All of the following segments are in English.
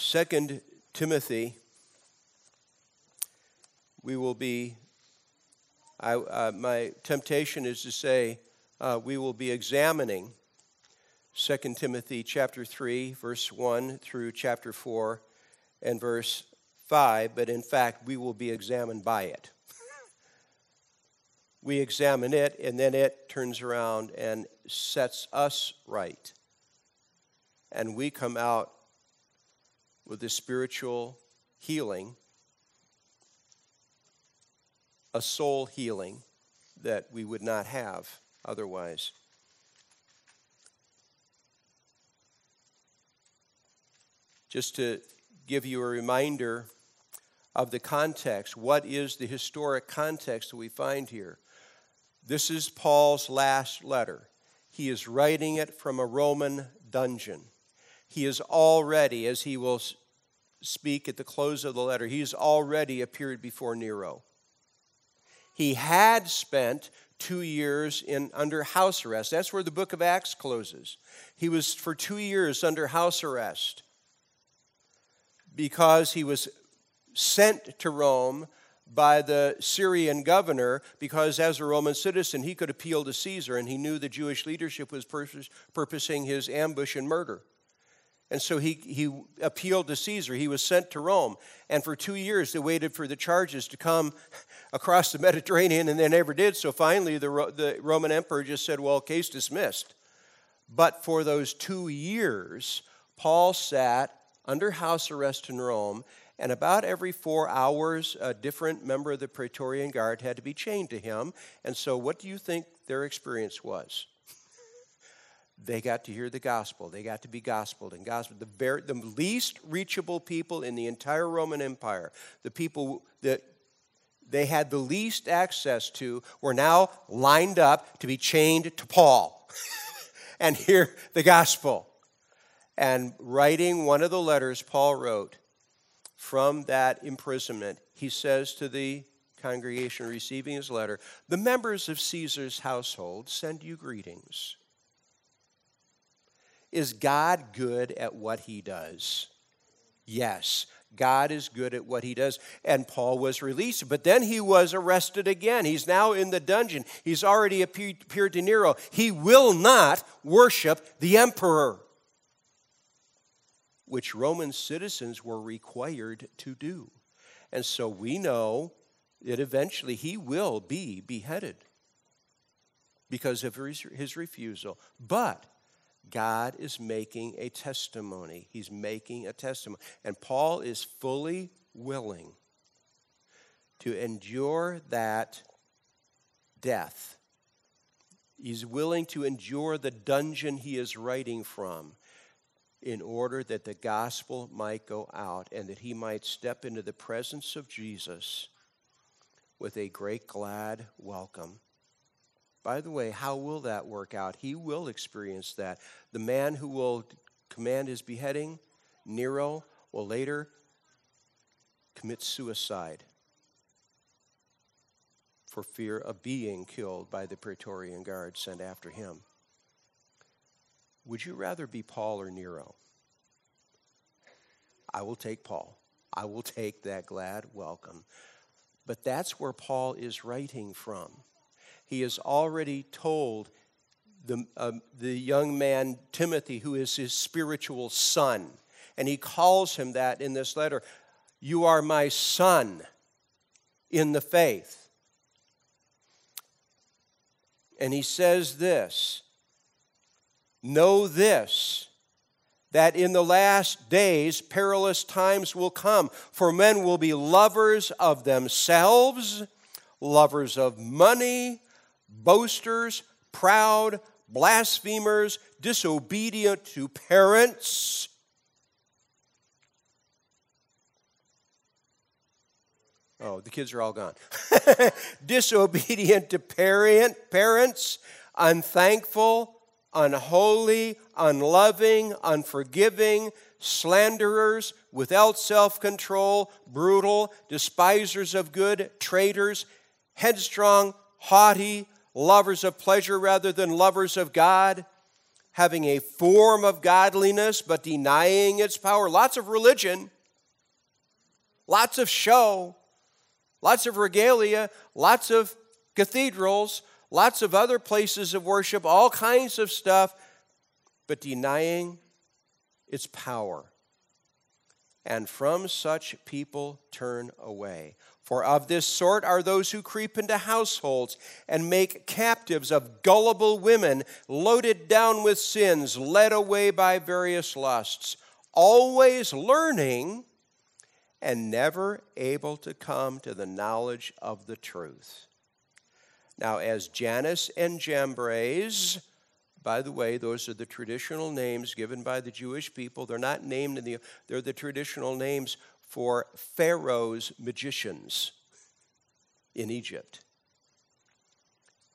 Second Timothy, we will be, I, uh, my temptation is to say, uh, we will be examining 2 Timothy chapter 3, verse 1 through chapter 4 and verse 5, but in fact, we will be examined by it. we examine it, and then it turns around and sets us right. And we come out with a spiritual healing, a soul healing that we would not have otherwise. Just to give you a reminder of the context, what is the historic context that we find here? This is Paul's last letter. He is writing it from a Roman dungeon. He is already, as he will speak at the close of the letter, he has already appeared before Nero. He had spent two years in under house arrest. That's where the book of Acts closes. He was for two years under house arrest because he was sent to Rome by the Syrian governor because, as a Roman citizen, he could appeal to Caesar and he knew the Jewish leadership was purposing his ambush and murder. And so he, he appealed to Caesar. He was sent to Rome. And for two years, they waited for the charges to come across the Mediterranean, and they never did. So finally, the, the Roman emperor just said, Well, case dismissed. But for those two years, Paul sat under house arrest in Rome, and about every four hours, a different member of the Praetorian Guard had to be chained to him. And so, what do you think their experience was? They got to hear the gospel. They got to be gospeled and gospel. The, very, the least reachable people in the entire Roman Empire, the people that they had the least access to, were now lined up to be chained to Paul and hear the gospel. And writing one of the letters Paul wrote from that imprisonment, he says to the congregation receiving his letter, The members of Caesar's household send you greetings. Is God good at what he does? Yes. God is good at what he does. And Paul was released, but then he was arrested again. He's now in the dungeon. He's already appeared to Nero. He will not worship the emperor, which Roman citizens were required to do. And so we know that eventually he will be beheaded because of his refusal. But God is making a testimony. He's making a testimony. And Paul is fully willing to endure that death. He's willing to endure the dungeon he is writing from in order that the gospel might go out and that he might step into the presence of Jesus with a great glad welcome by the way, how will that work out? He will experience that. The man who will command his beheading, Nero, will later commit suicide for fear of being killed by the Praetorian Guard sent after him. Would you rather be Paul or Nero? I will take Paul. I will take that glad welcome. But that's where Paul is writing from he has already told the, uh, the young man Timothy, who is his spiritual son, and he calls him that in this letter You are my son in the faith. And he says this Know this that in the last days perilous times will come, for men will be lovers of themselves, lovers of money, boasters, proud, blasphemers, disobedient to parents. Oh, the kids are all gone. disobedient to parent, parents, unthankful, unholy, unloving, unforgiving, slanderers, without self control, brutal, despisers of good, traitors, headstrong, haughty, lovers of pleasure rather than lovers of God, having a form of godliness but denying its power. Lots of religion, lots of show, lots of regalia, lots of cathedrals, lots of other places of worship, all kinds of stuff, but denying its power. And from such people turn away. For of this sort are those who creep into households and make captives of gullible women, loaded down with sins, led away by various lusts, always learning and never able to come to the knowledge of the truth. Now, as Jannes and Jambres, by the way, those are the traditional names given by the Jewish people. They're not named in the, they're the traditional names for Pharaoh's magicians in Egypt.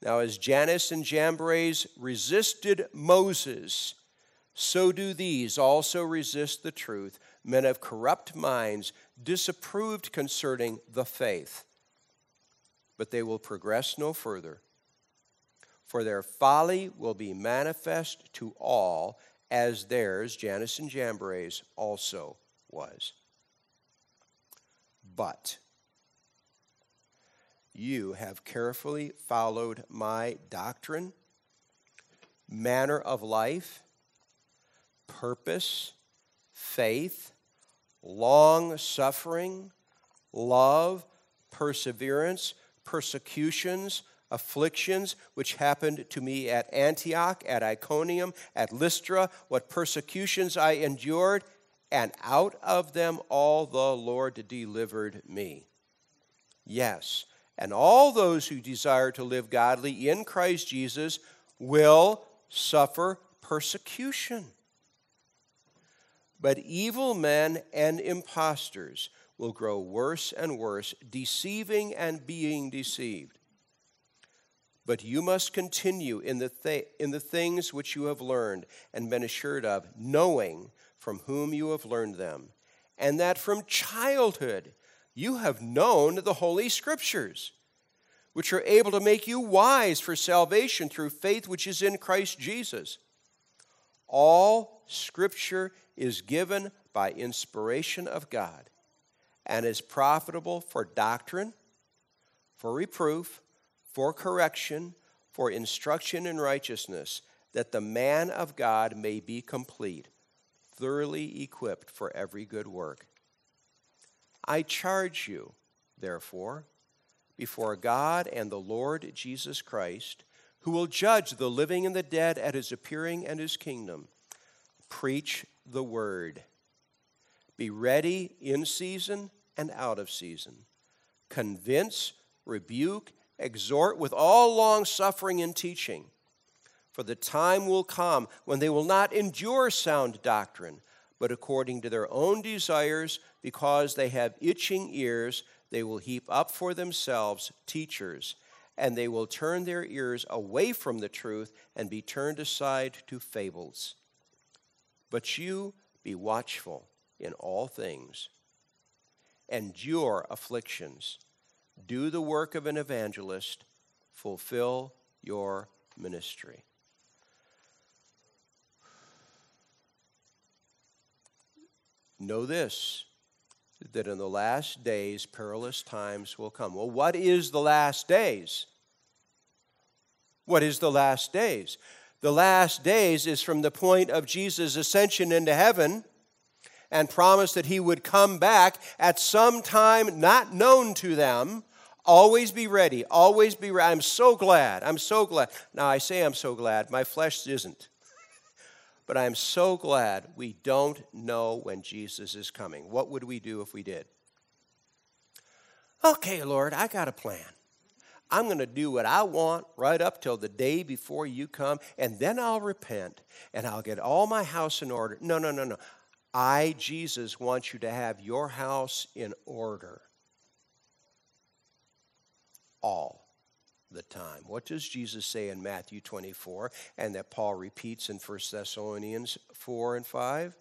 Now, as Jannes and Jambres resisted Moses, so do these also resist the truth. Men of corrupt minds, disapproved concerning the faith. But they will progress no further. For their folly will be manifest to all, as theirs, Jannes and Jambres, also was. But you have carefully followed my doctrine, manner of life, purpose, faith, long suffering, love, perseverance, persecutions, afflictions which happened to me at Antioch, at Iconium, at Lystra, what persecutions I endured, and out of them all the Lord delivered me. Yes, and all those who desire to live godly in Christ Jesus will suffer persecution. But evil men and impostors will grow worse and worse, deceiving and being deceived. But you must continue in the, th- in the things which you have learned and been assured of, knowing from whom you have learned them, and that from childhood you have known the Holy Scriptures, which are able to make you wise for salvation through faith which is in Christ Jesus. All Scripture is given by inspiration of God and is profitable for doctrine, for reproof, for correction, for instruction in righteousness, that the man of God may be complete thoroughly equipped for every good work. I charge you, therefore, before God and the Lord Jesus Christ, who will judge the living and the dead at his appearing and his kingdom, preach the word. Be ready in season and out of season. Convince, rebuke, exhort with all long suffering and teaching. For the time will come when they will not endure sound doctrine, but according to their own desires, because they have itching ears, they will heap up for themselves teachers, and they will turn their ears away from the truth and be turned aside to fables. But you be watchful in all things, endure afflictions, do the work of an evangelist, fulfill your ministry. Know this that in the last days perilous times will come. Well, what is the last days? What is the last days? The last days is from the point of Jesus' ascension into heaven and promised that he would come back at some time not known to them. Always be ready. Always be ready. I'm so glad. I'm so glad. Now, I say I'm so glad. My flesh isn't. But I'm so glad we don't know when Jesus is coming. What would we do if we did? Okay, Lord, I got a plan. I'm going to do what I want right up till the day before you come, and then I'll repent and I'll get all my house in order. No, no, no, no. I, Jesus, want you to have your house in order. All the time. What does Jesus say in Matthew 24 and that Paul repeats in 1 Thessalonians 4 and 5?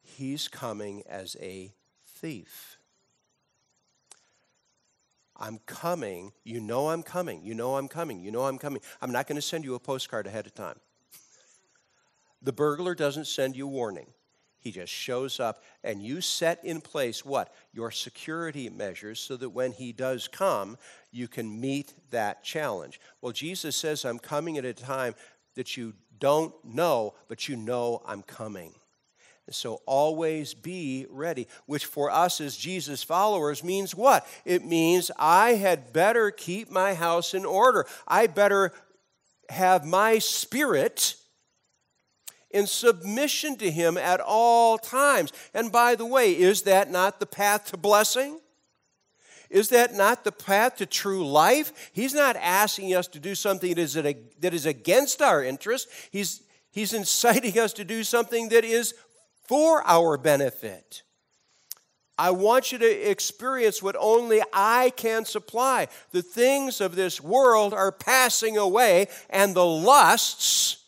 He's coming as a thief. I'm coming. You know I'm coming. You know I'm coming. You know I'm coming. I'm not going to send you a postcard ahead of time. The burglar doesn't send you warning. He just shows up, and you set in place what? Your security measures so that when he does come, you can meet that challenge. Well, Jesus says, I'm coming at a time that you don't know, but you know I'm coming. So always be ready, which for us as Jesus followers means what? It means I had better keep my house in order. I better have my spirit in submission to Him at all times. And by the way, is that not the path to blessing? Is that not the path to true life? He's not asking us to do something that is, that is against our interest. He's, he's inciting us to do something that is for our benefit. I want you to experience what only I can supply. The things of this world are passing away, and the lusts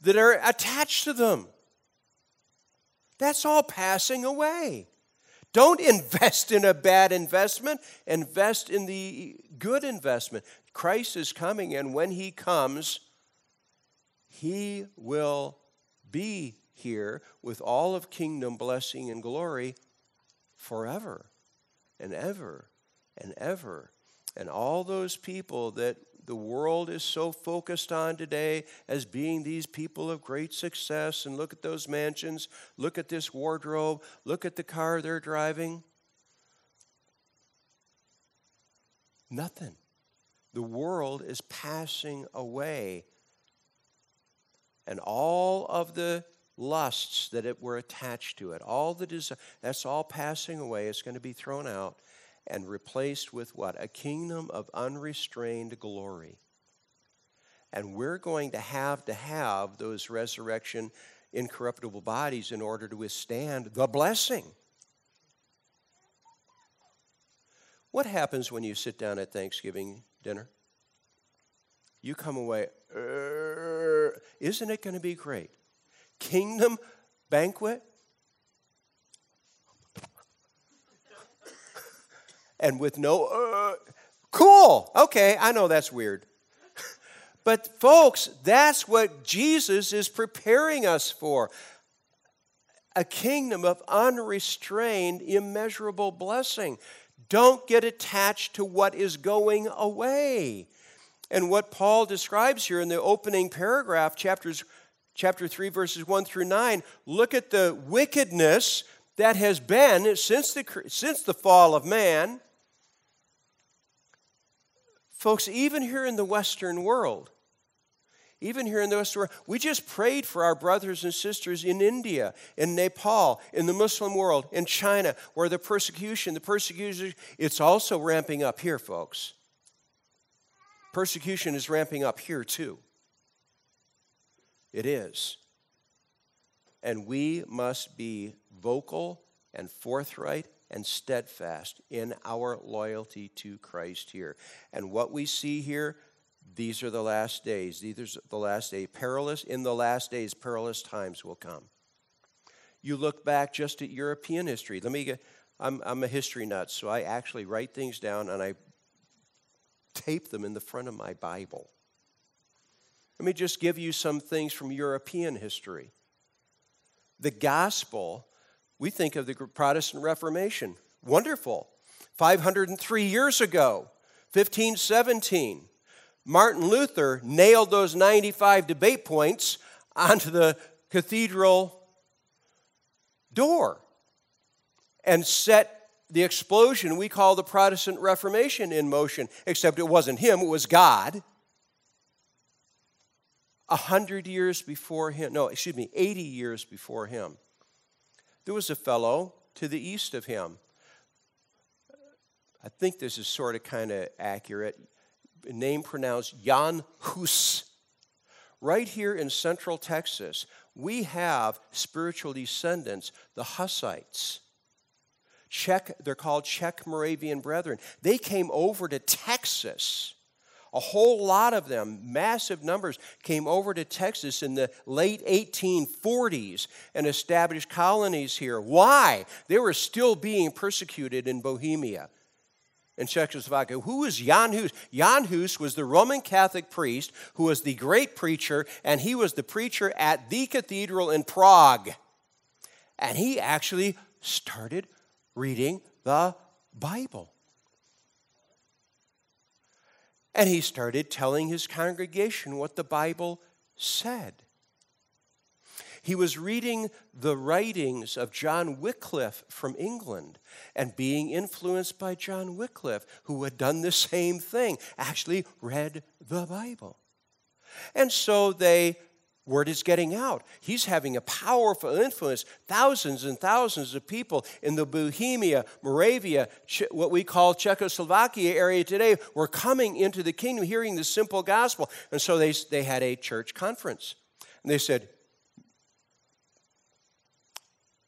that are attached to them. That's all passing away. Don't invest in a bad investment, invest in the good investment. Christ is coming, and when he comes, he will be here with all of kingdom blessing and glory forever and ever and ever. And all those people that the world is so focused on today as being these people of great success. And look at those mansions, look at this wardrobe, look at the car they're driving. Nothing. The world is passing away. And all of the lusts that it were attached to it, all the desire, that's all passing away. It's going to be thrown out and replaced with what? A kingdom of unrestrained glory. And we're going to have to have those resurrection, incorruptible bodies in order to withstand the blessing. What happens when you sit down at Thanksgiving dinner? You come away, isn't it going to be great? Kingdom banquet, and with no, uh, cool, okay, I know that's weird. but folks, that's what Jesus is preparing us for a kingdom of unrestrained, immeasurable blessing. Don't get attached to what is going away. And what Paul describes here in the opening paragraph, chapters, chapter 3, verses 1 through 9, look at the wickedness that has been since the, since the fall of man Folks, even here in the Western world, even here in the Western world, we just prayed for our brothers and sisters in India, in Nepal, in the Muslim world, in China, where the persecution, the persecution, it's also ramping up here, folks. Persecution is ramping up here too. It is. And we must be vocal and forthright and steadfast in our loyalty to Christ here. And what we see here, these are the last days. These are the last day. Perilous, in the last days, perilous times will come. You look back just at European history. Let me get, I'm, I'm a history nut, so I actually write things down and I tape them in the front of my Bible. Let me just give you some things from European history. The gospel we think of the Protestant Reformation. Wonderful. 503 years ago, 1517, Martin Luther nailed those 95 debate points onto the cathedral door and set the explosion we call the Protestant Reformation in motion, except it wasn't him, it was God. A hundred years before him, no, excuse me, 80 years before him. There was a fellow to the east of him. I think this is sort of kind of accurate. Name pronounced Jan Hus. Right here in central Texas, we have spiritual descendants, the Hussites. Czech, they're called Czech Moravian Brethren. They came over to Texas a whole lot of them, massive numbers, came over to Texas in the late 1840s and established colonies here. Why? They were still being persecuted in Bohemia in Czechoslovakia. Who was Jan Hus? Jan Hus was the Roman Catholic priest who was the great preacher, and he was the preacher at the cathedral in Prague. And he actually started reading the Bible. And he started telling his congregation what the Bible said. He was reading the writings of John Wycliffe from England and being influenced by John Wycliffe, who had done the same thing, actually read the Bible. And so they word is getting out. He's having a powerful influence. Thousands and thousands of people in the Bohemia, Moravia, what we call Czechoslovakia area today were coming into the kingdom hearing the simple gospel. And so they, they had a church conference. And they said,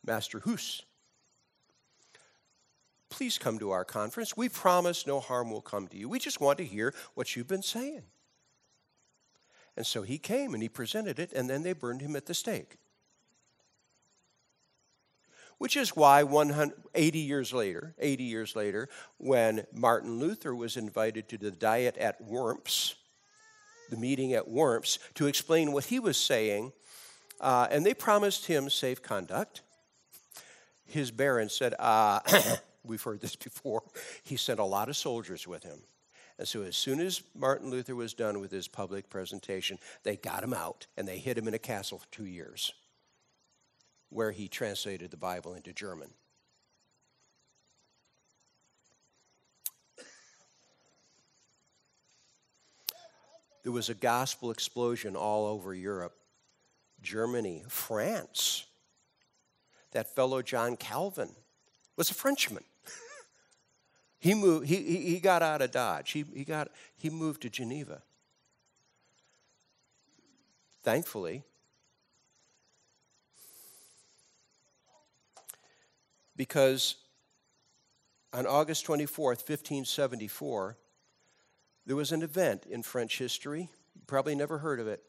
Master Hus, please come to our conference. We promise no harm will come to you. We just want to hear what you've been saying. And so he came and he presented it, and then they burned him at the stake. Which is why 180 years later, 80 years later, when Martin Luther was invited to the diet at Worms, the meeting at Worms, to explain what he was saying, uh, and they promised him safe conduct his baron said, uh, we've heard this before, he sent a lot of soldiers with him. And so, as soon as Martin Luther was done with his public presentation, they got him out and they hid him in a castle for two years, where he translated the Bible into German. There was a gospel explosion all over Europe, Germany, France that fellow John Calvin was a Frenchman. He moved, he, he got out of Dodge. He, he, got, he moved to Geneva. Thankfully, because on August 24th, 1574, there was an event in French history, you probably never heard of it,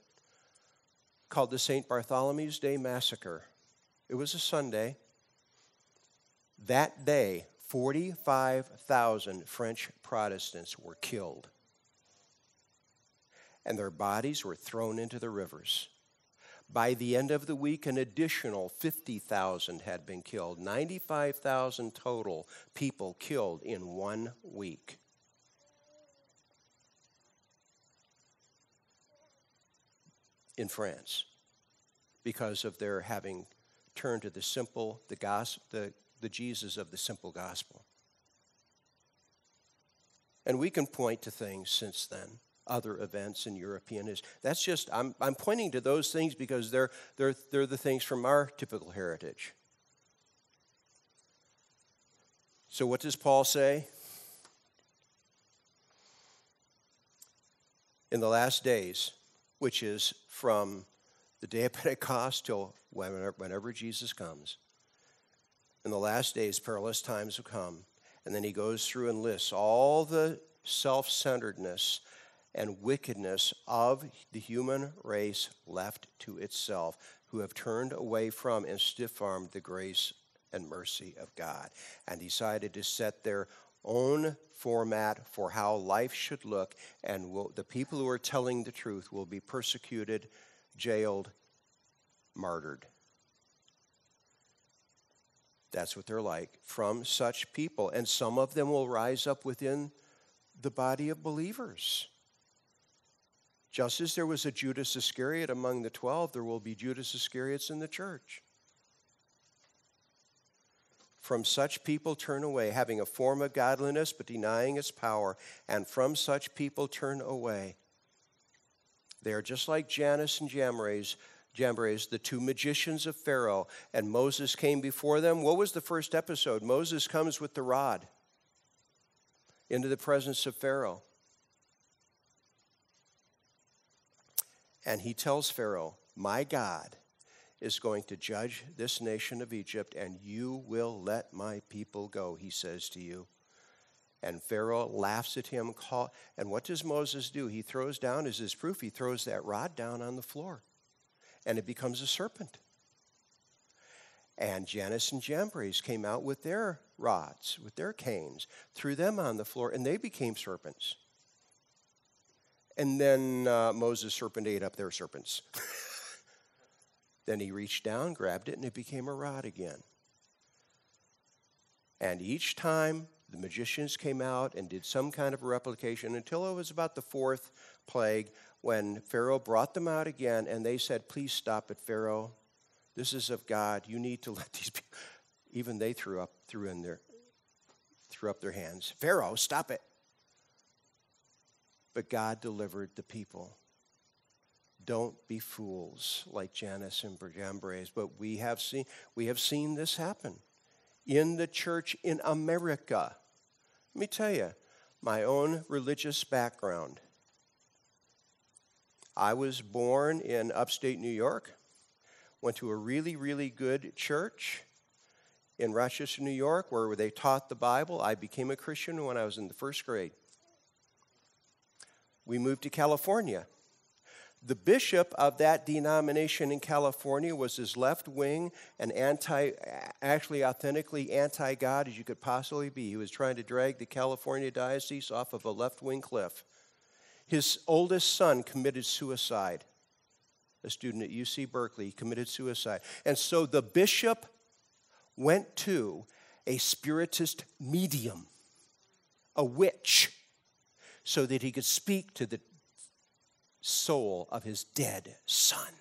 called the St. Bartholomew's Day Massacre. It was a Sunday. That day, 45,000 French Protestants were killed. And their bodies were thrown into the rivers. By the end of the week, an additional 50,000 had been killed. 95,000 total people killed in one week. In France because of their having turned to the simple, the, gospel, the, the Jesus of the simple gospel. And we can point to things since then, other events in European history. That's just, I'm, I'm pointing to those things because they're, they're, they're the things from our typical heritage. So, what does Paul say? In the last days, which is from the day of Pentecost till whenever, whenever Jesus comes. In the last days, perilous times will come. And then he goes through and lists all the self centeredness and wickedness of the human race left to itself, who have turned away from and stiff armed the grace and mercy of God, and decided to set their own format for how life should look, and will, the people who are telling the truth will be persecuted, jailed, martyred. That's what they're like from such people. And some of them will rise up within the body of believers. Just as there was a Judas Iscariot among the 12, there will be Judas Iscariots in the church. From such people turn away, having a form of godliness but denying its power, and from such people turn away. They are just like Jannes and Jambres, Jambres, the two magicians of Pharaoh, and Moses came before them. What was the first episode? Moses comes with the rod into the presence of Pharaoh. And he tells Pharaoh, My God is going to judge this nation of Egypt, and you will let my people go, he says to you. And Pharaoh laughs at him. And what does Moses do? He throws down, as his proof, he throws that rod down on the floor and it becomes a serpent. And Jannes and Jambres came out with their rods, with their canes, threw them on the floor, and they became serpents. And then uh, Moses' serpent ate up their serpents. then he reached down, grabbed it, and it became a rod again. And each time the magicians came out and did some kind of a replication until it was about the fourth plague when Pharaoh brought them out again and they said, Please stop it, Pharaoh. This is of God. You need to let these people. Even they threw up, threw in their, threw up their hands. Pharaoh, stop it. But God delivered the people. Don't be fools like Jannes and Jambres. But we have seen we have seen this happen in the church in America. Let me tell you, my own religious background. I was born in upstate New York, went to a really, really good church in Rochester, New York, where they taught the Bible. I became a Christian when I was in the first grade. We moved to California. The bishop of that denomination in California was as left wing and anti, actually authentically anti God as you could possibly be. He was trying to drag the California diocese off of a left wing cliff. His oldest son committed suicide. A student at UC Berkeley committed suicide. And so the bishop went to a spiritist medium, a witch, so that he could speak to the soul of his dead son.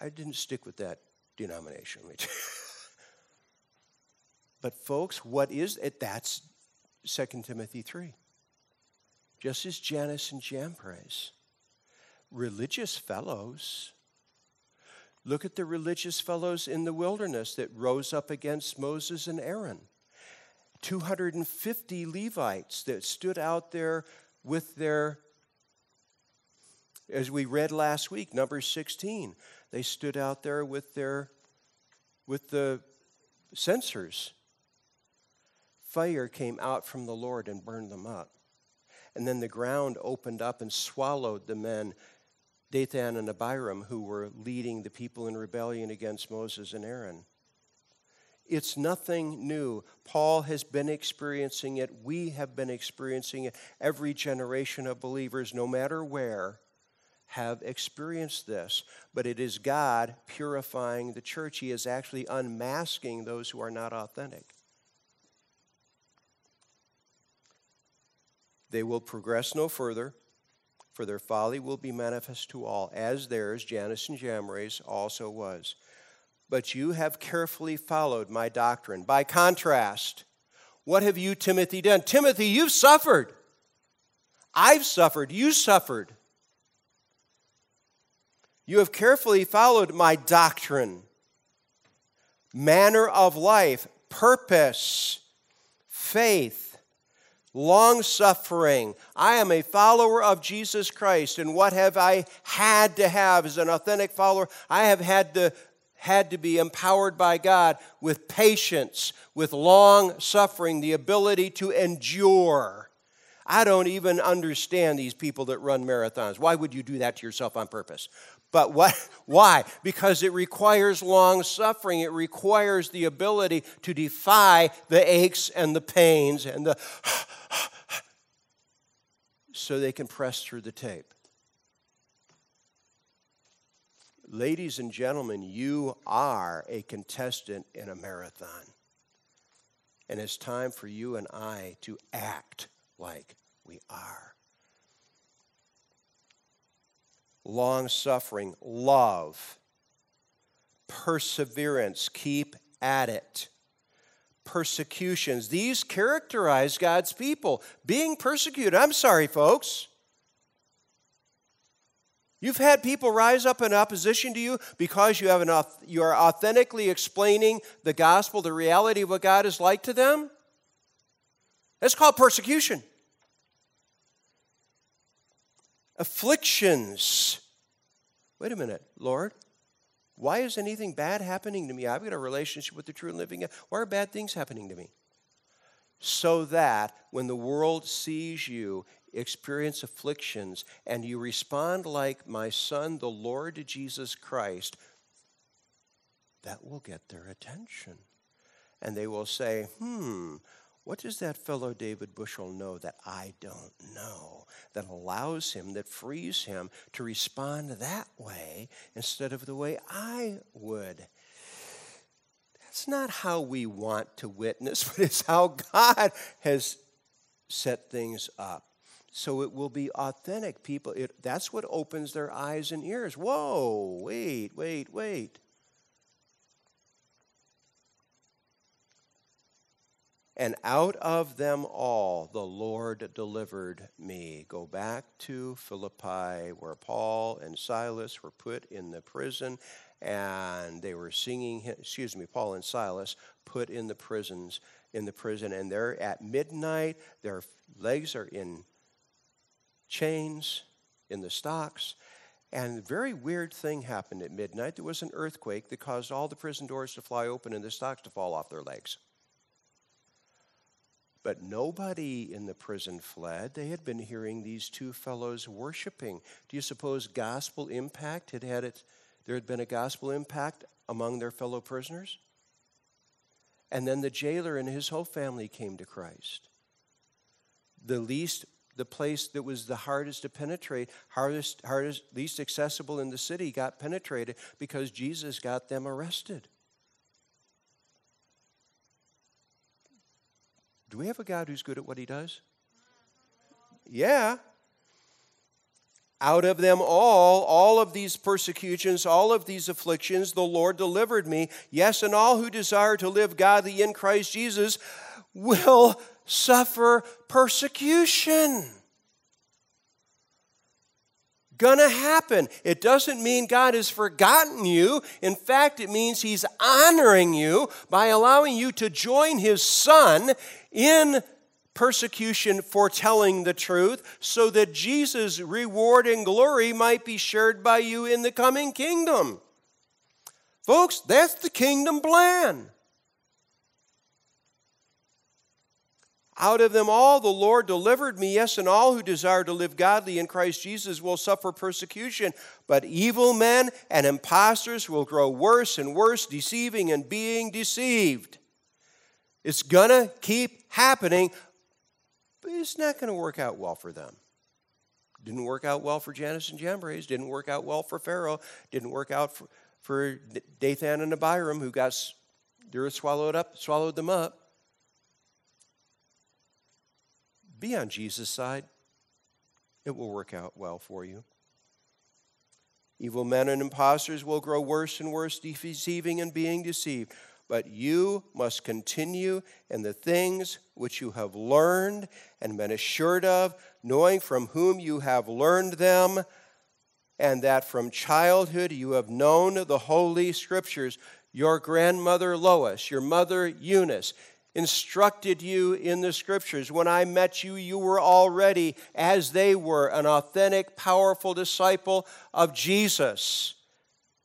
I didn't stick with that denomination. But folks, what is it? That's 2 Timothy 3. Just as Jannes and Jambres, religious fellows. Look at the religious fellows in the wilderness that rose up against Moses and Aaron. 250 Levites that stood out there with their, as we read last week, number 16, they stood out there with their, with the censers. Fire came out from the Lord and burned them up. And then the ground opened up and swallowed the men, Dathan and Abiram, who were leading the people in rebellion against Moses and Aaron. It's nothing new. Paul has been experiencing it. We have been experiencing it. Every generation of believers, no matter where, have experienced this. But it is God purifying the church. He is actually unmasking those who are not authentic. They will progress no further, for their folly will be manifest to all, as theirs, Jannes and Jambres, also was but you have carefully followed my doctrine. By contrast, what have you, Timothy, done? Timothy, you've suffered. I've suffered. You suffered. You have carefully followed my doctrine, manner of life, purpose, faith, long suffering. I am a follower of Jesus Christ, and what have I had to have as an authentic follower? I have had to had to be empowered by God with patience, with long suffering, the ability to endure. I don't even understand these people that run marathons. Why would you do that to yourself on purpose? But what, why? Because it requires long suffering. It requires the ability to defy the aches and the pains and the so they can press through the tape. Ladies and gentlemen, you are a contestant in a marathon. And it's time for you and I to act like we are. Long suffering, love, perseverance, keep at it. Persecutions, these characterize God's people. Being persecuted, I'm sorry, folks. You've had people rise up in opposition to you because you, have an, you are authentically explaining the gospel, the reality of what God is like to them. That's called persecution. Afflictions. Wait a minute, Lord. Why is anything bad happening to me? I've got a relationship with the true and living God. Why are bad things happening to me? so that when the world sees you experience afflictions and you respond like my son, the Lord Jesus Christ, that will get their attention. And they will say, hmm, what does that fellow David Bushell know that I don't know that allows him, that frees him to respond that way instead of the way I would? That's not how we want to witness, but it's how God has set things up. So it will be authentic. People, it, that's what opens their eyes and ears. Whoa, wait, wait, wait. And out of them all the Lord delivered me. Go back to Philippi, where Paul and Silas were put in the prison, and they were singing, excuse me, Paul and Silas put in the prisons, in the prison, and they're at midnight, their legs are in chains, in the stocks. And a very weird thing happened at midnight. There was an earthquake that caused all the prison doors to fly open and the stocks to fall off their legs. But nobody in the prison fled. They had been hearing these two fellows worshiping. Do you suppose gospel impact had had it? There had been a gospel impact among their fellow prisoners? And then the jailer and his whole family came to Christ. The least, the place that was the hardest to penetrate, hardest, hardest, least accessible in the city got penetrated because Jesus got them arrested. Do we have a God who's good at what he does? Yeah. Out of them all, all of these persecutions, all of these afflictions, the Lord delivered me. Yes, and all who desire to live godly in Christ Jesus will suffer persecution gonna happen. It doesn't mean God has forgotten you. In fact, it means He's honoring you by allowing you to join His Son in persecution for telling the truth, so that Jesus' reward and glory might be shared by you in the coming kingdom. Folks, that's the kingdom plan. Out of them all the Lord delivered me. Yes, and all who desire to live godly in Christ Jesus will suffer persecution. But evil men and impostors will grow worse and worse, deceiving and being deceived. It's going to keep happening, but it's not going to work out well for them. Didn't work out well for Jannes and Jambres. Didn't work out well for Pharaoh. Didn't work out for, for Dathan and Abiram, who got the earth swallowed up, swallowed them up. Be on Jesus' side. It will work out well for you. Evil men and impostors will grow worse and worse, deceiving and being deceived. But you must continue in the things which you have learned and been assured of, knowing from whom you have learned them, and that from childhood you have known the Holy Scriptures. Your grandmother Lois, your mother Eunice, instructed you in the scriptures. When I met you, you were already, as they were, an authentic, powerful disciple of Jesus.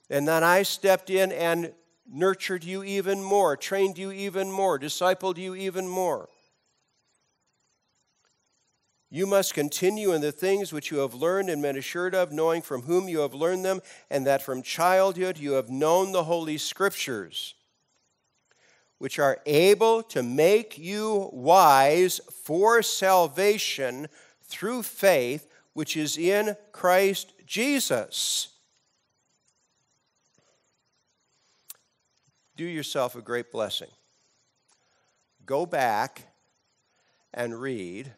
And then I stepped in and nurtured you even more, trained you even more, discipled you even more. You must continue in the things which you have learned and been assured of, knowing from whom you have learned them, and that from childhood you have known the Holy Scriptures which are able to make you wise for salvation through faith which is in Christ Jesus. Do yourself a great blessing. Go back and read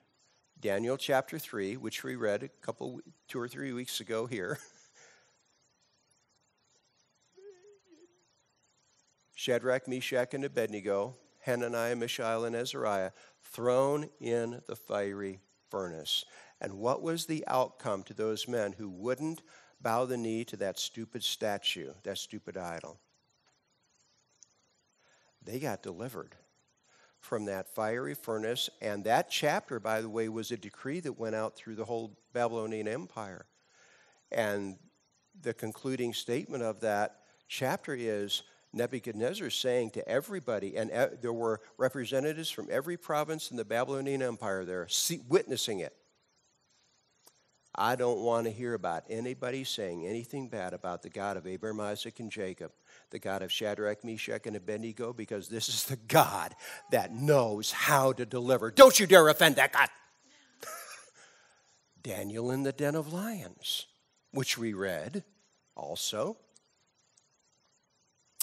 Daniel chapter 3, which we read a couple, two or three weeks ago here. Shadrach, Meshach, and Abednego, Hananiah, Mishael, and Azariah, thrown in the fiery furnace. And what was the outcome to those men who wouldn't bow the knee to that stupid statue, that stupid idol? They got delivered from that fiery furnace. And that chapter, by the way, was a decree that went out through the whole Babylonian Empire. And the concluding statement of that chapter is Nebuchadnezzar saying to everybody, and there were representatives from every province in the Babylonian Empire there witnessing it. I don't want to hear about anybody saying anything bad about the God of Abraham, Isaac, and Jacob, the God of Shadrach, Meshach, and Abednego, because this is the God that knows how to deliver. Don't you dare offend that God. Daniel in the den of lions, which we read also.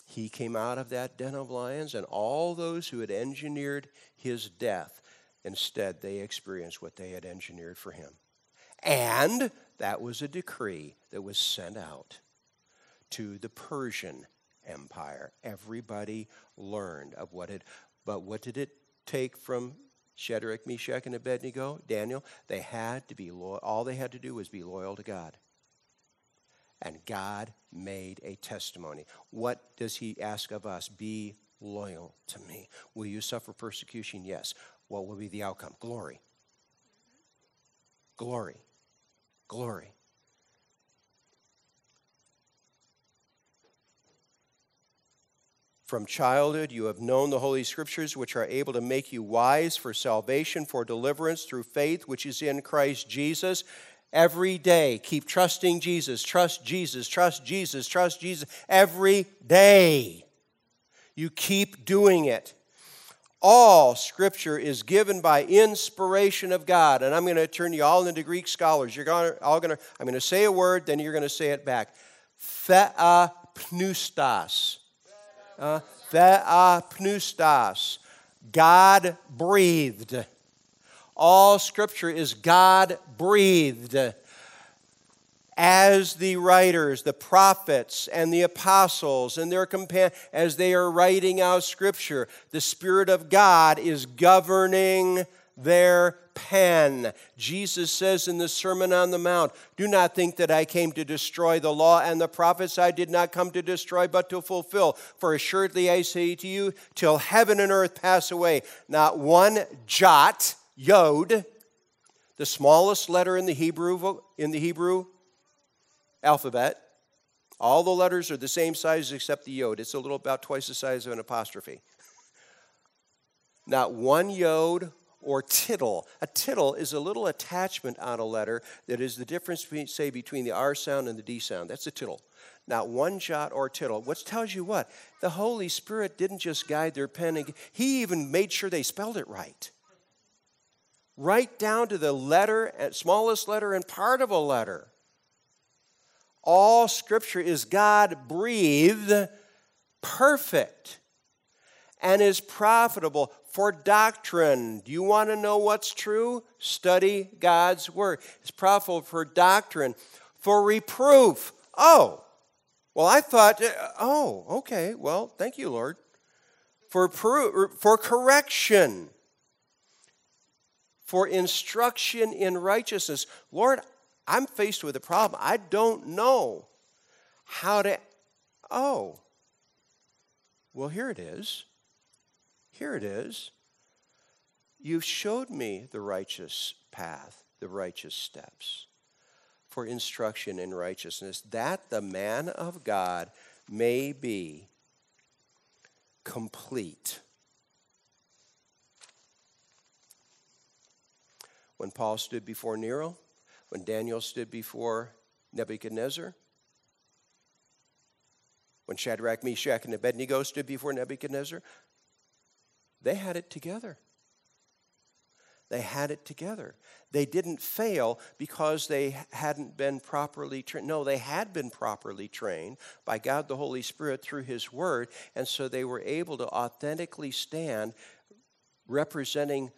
He came out of that den of lions, and all those who had engineered his death, instead, they experienced what they had engineered for him. And that was a decree that was sent out to the Persian Empire. Everybody learned of what it, but what did it take from Shadrach, Meshach, and Abednego, Daniel? They had to be loyal. All they had to do was be loyal to God. And God made a testimony. What does He ask of us? Be loyal to me. Will you suffer persecution? Yes. What will be the outcome? Glory. Glory glory. From childhood, you have known the Holy Scriptures, which are able to make you wise for salvation, for deliverance through faith, which is in Christ Jesus. Every day, keep trusting Jesus, trust Jesus, trust Jesus, trust Jesus. Every day, you keep doing it all scripture is given by inspiration of God. And I'm going to turn you all into Greek scholars. You're going to, all going to, I'm going to say a word, then you're going to say it back. Theopneustos. Uh, theopneustos. God breathed. All scripture is God breathed as the writers, the prophets and the apostles and their companions, as they are writing out scripture, the Spirit of God is governing their pen. Jesus says in the Sermon on the Mount, Do not think that I came to destroy the law and the prophets. I did not come to destroy, but to fulfill. For assuredly I say to you, till heaven and earth pass away, not one jot, yod, the smallest letter in the Hebrew, in the Hebrew alphabet. All the letters are the same size except the yod. It's a little about twice the size of an apostrophe. Not one yod or tittle. A tittle is a little attachment on a letter that is the difference, between, say, between the R sound and the D sound. That's a tittle. Not one jot or tittle. Which tells you what? The Holy Spirit didn't just guide their pen, He even made sure they spelled it right. Right down to the letter, uh, smallest letter and part of a letter all scripture is God breathed, perfect, and is profitable for doctrine. Do you want to know what's true? Study God's word. It's profitable for doctrine, for reproof. Oh, well, I thought, oh, okay, well, thank you, Lord. For, for correction, for instruction in righteousness. Lord, I'm faced with a problem. I don't know how to. Oh, well, here it is. Here it is. You've showed me the righteous path, the righteous steps for instruction in righteousness, that the man of God may be complete. When Paul stood before Nero, when Daniel stood before Nebuchadnezzar, when Shadrach, Meshach, and Abednego stood before Nebuchadnezzar, they had it together. They had it together. They didn't fail because they hadn't been properly trained. No, they had been properly trained by God the Holy Spirit through His Word, and so they were able to authentically stand representing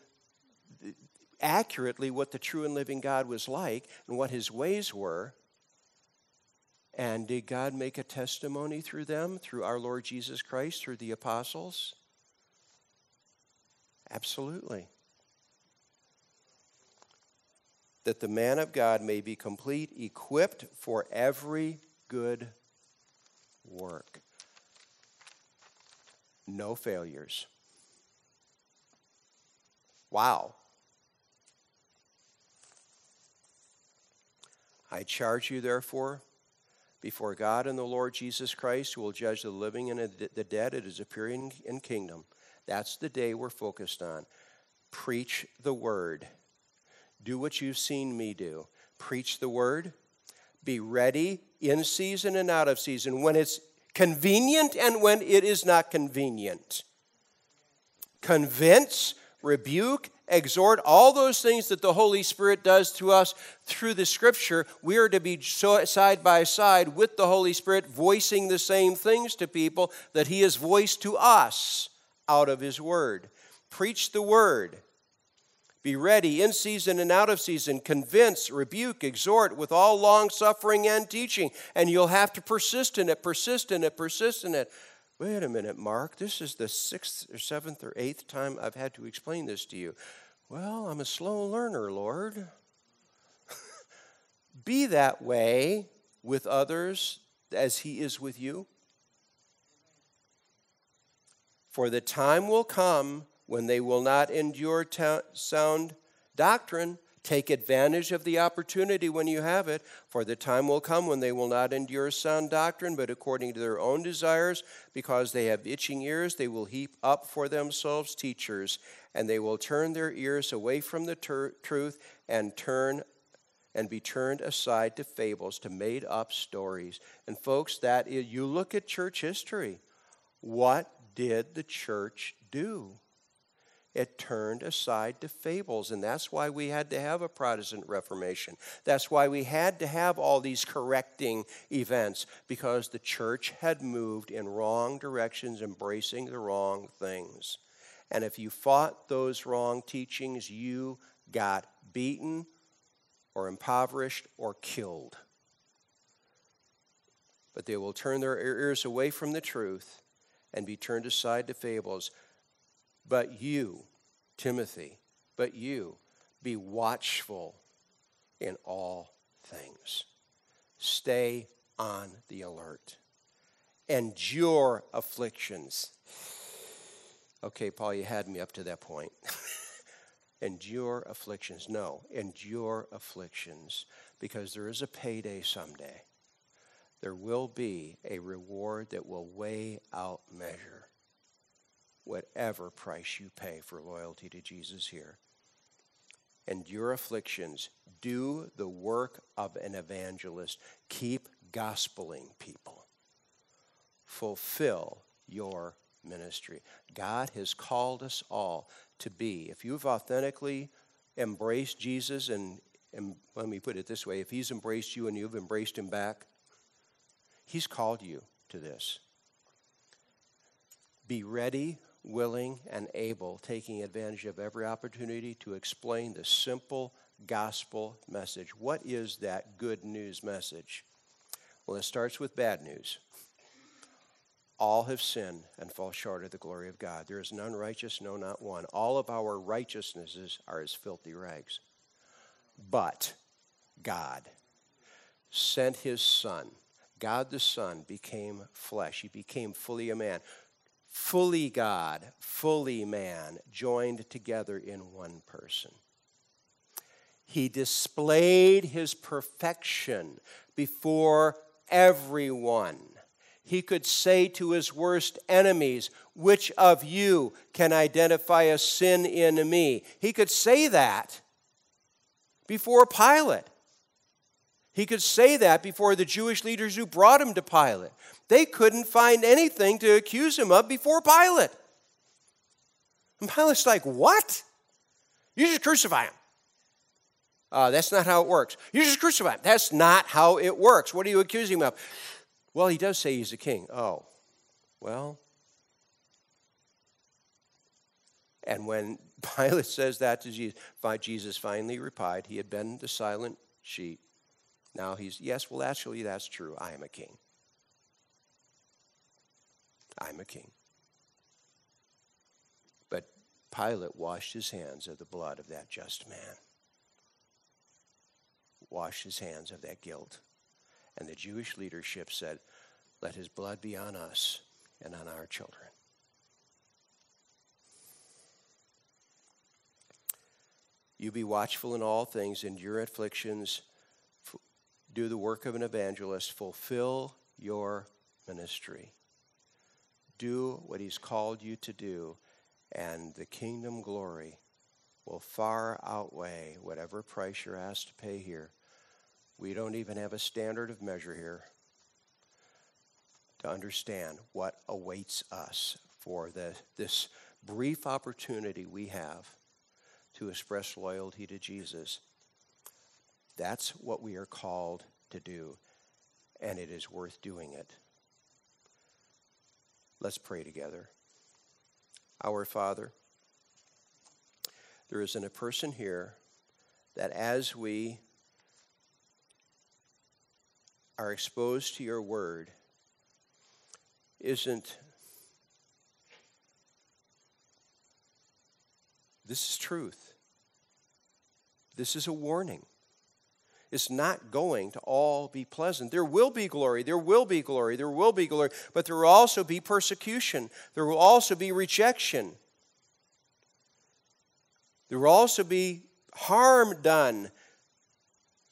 accurately what the true and living God was like and what his ways were. And did God make a testimony through them, through our Lord Jesus Christ, through the apostles? Absolutely. That the man of God may be complete, equipped for every good work. No failures. Wow. I charge you, therefore, before God and the Lord Jesus Christ, who will judge the living and the dead at his appearing in kingdom. That's the day we're focused on. Preach the word. Do what you've seen me do. Preach the word. Be ready in season and out of season when it's convenient and when it is not convenient. Convince, rebuke, exhort, all those things that the Holy Spirit does to us through the Scripture, we are to be side by side with the Holy Spirit, voicing the same things to people that He has voiced to us out of His Word. Preach the Word. Be ready in season and out of season. Convince, rebuke, exhort with all long suffering and teaching. And you'll have to persist in it, persist in it, persist in it. Wait a minute, Mark. This is the sixth or seventh or eighth time I've had to explain this to you. Well, I'm a slow learner, Lord. Be that way with others as He is with you. For the time will come when they will not endure ta- sound doctrine. Take advantage of the opportunity when you have it, for the time will come when they will not endure sound doctrine, but according to their own desires, because they have itching ears, they will heap up for themselves teachers and they will turn their ears away from the ter- truth and turn and be turned aside to fables, to made up stories. And folks, that is, you look at church history. What did the church do? It turned aside to fables, and that's why we had to have a Protestant Reformation. That's why we had to have all these correcting events, because the church had moved in wrong directions, embracing the wrong things. And if you fought those wrong teachings, you got beaten or impoverished or killed. But they will turn their ears away from the truth and be turned aside to fables. But you, Timothy, but you, be watchful in all things. Stay on the alert. Endure afflictions Okay, Paul, you had me up to that point. endure afflictions. No, endure afflictions because there is a payday someday. There will be a reward that will weigh out measure whatever price you pay for loyalty to Jesus here. Endure afflictions. Do the work of an evangelist. Keep gospeling people. Fulfill your ministry. God has called us all to be. If you've authentically embraced Jesus, and, and let me put it this way if He's embraced you and you've embraced Him back, He's called you to this. Be ready, willing, and able, taking advantage of every opportunity to explain the simple gospel message. What is that good news message? Well, it starts with bad news. All have sinned and fall short of the glory of God. There is none righteous, no, not one. All of our righteousnesses are as filthy rags. But God sent his Son. God the Son became flesh. He became fully a man. Fully God, fully man, joined together in one person. He displayed his perfection before everyone he could say to his worst enemies, Which of you can identify a sin in me? He could say that before Pilate. He could say that before the Jewish leaders who brought him to Pilate. They couldn't find anything to accuse him of before Pilate. And Pilate's like, What? You just crucify him. Uh, that's not how it works. You just crucify him. That's not how it works. What are you accusing him of? Well, he does say he's a king. Oh, well. And when Pilate says that to Jesus, Jesus finally replied, he had been the silent sheep. Now he's, yes, well, actually, that's true. I am a king. I'm a king. But Pilate washed his hands of the blood of that just man, washed his hands of that guilt. And the Jewish leadership said, Let his blood be on us and on our children. You be watchful in all things, endure afflictions, do the work of an evangelist, fulfill your ministry. Do what He's called you to do, and the kingdom glory will far outweigh whatever price you're asked to pay here. We don't even have a standard of measure here to understand what awaits us for the, this brief opportunity we have to express loyalty to Jesus. That's what we are called to do, and it is worth doing it. Let's pray together. Our Father, there isn't a person here that as we are exposed to your word isn't this is truth. This is a warning. It's not going to all be pleasant. There will be glory, there will be glory, there will be glory, but there will also be persecution, there will also be rejection, there will also be harm done.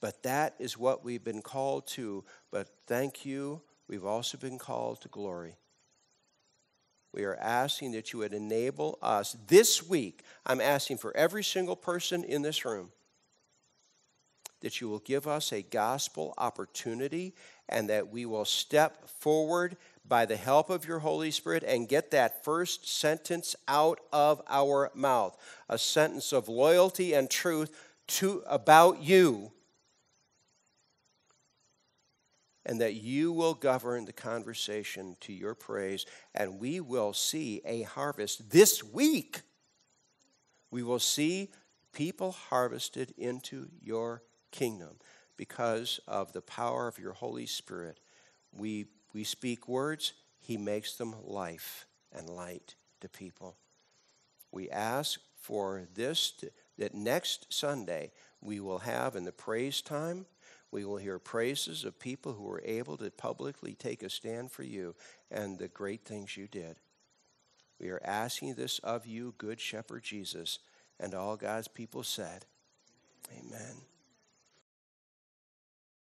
But that is what we've been called to. But thank you, we've also been called to glory. We are asking that you would enable us this week. I'm asking for every single person in this room that you will give us a gospel opportunity and that we will step forward by the help of your Holy Spirit and get that first sentence out of our mouth a sentence of loyalty and truth to, about you. And that you will govern the conversation to your praise, and we will see a harvest this week. We will see people harvested into your kingdom because of the power of your Holy Spirit. We, we speak words, He makes them life and light to people. We ask for this to, that next Sunday we will have in the praise time, we will hear praises of people who were able to publicly take a stand for you and the great things you did. We are asking this of you, Good Shepherd Jesus, and all God's people said, Amen.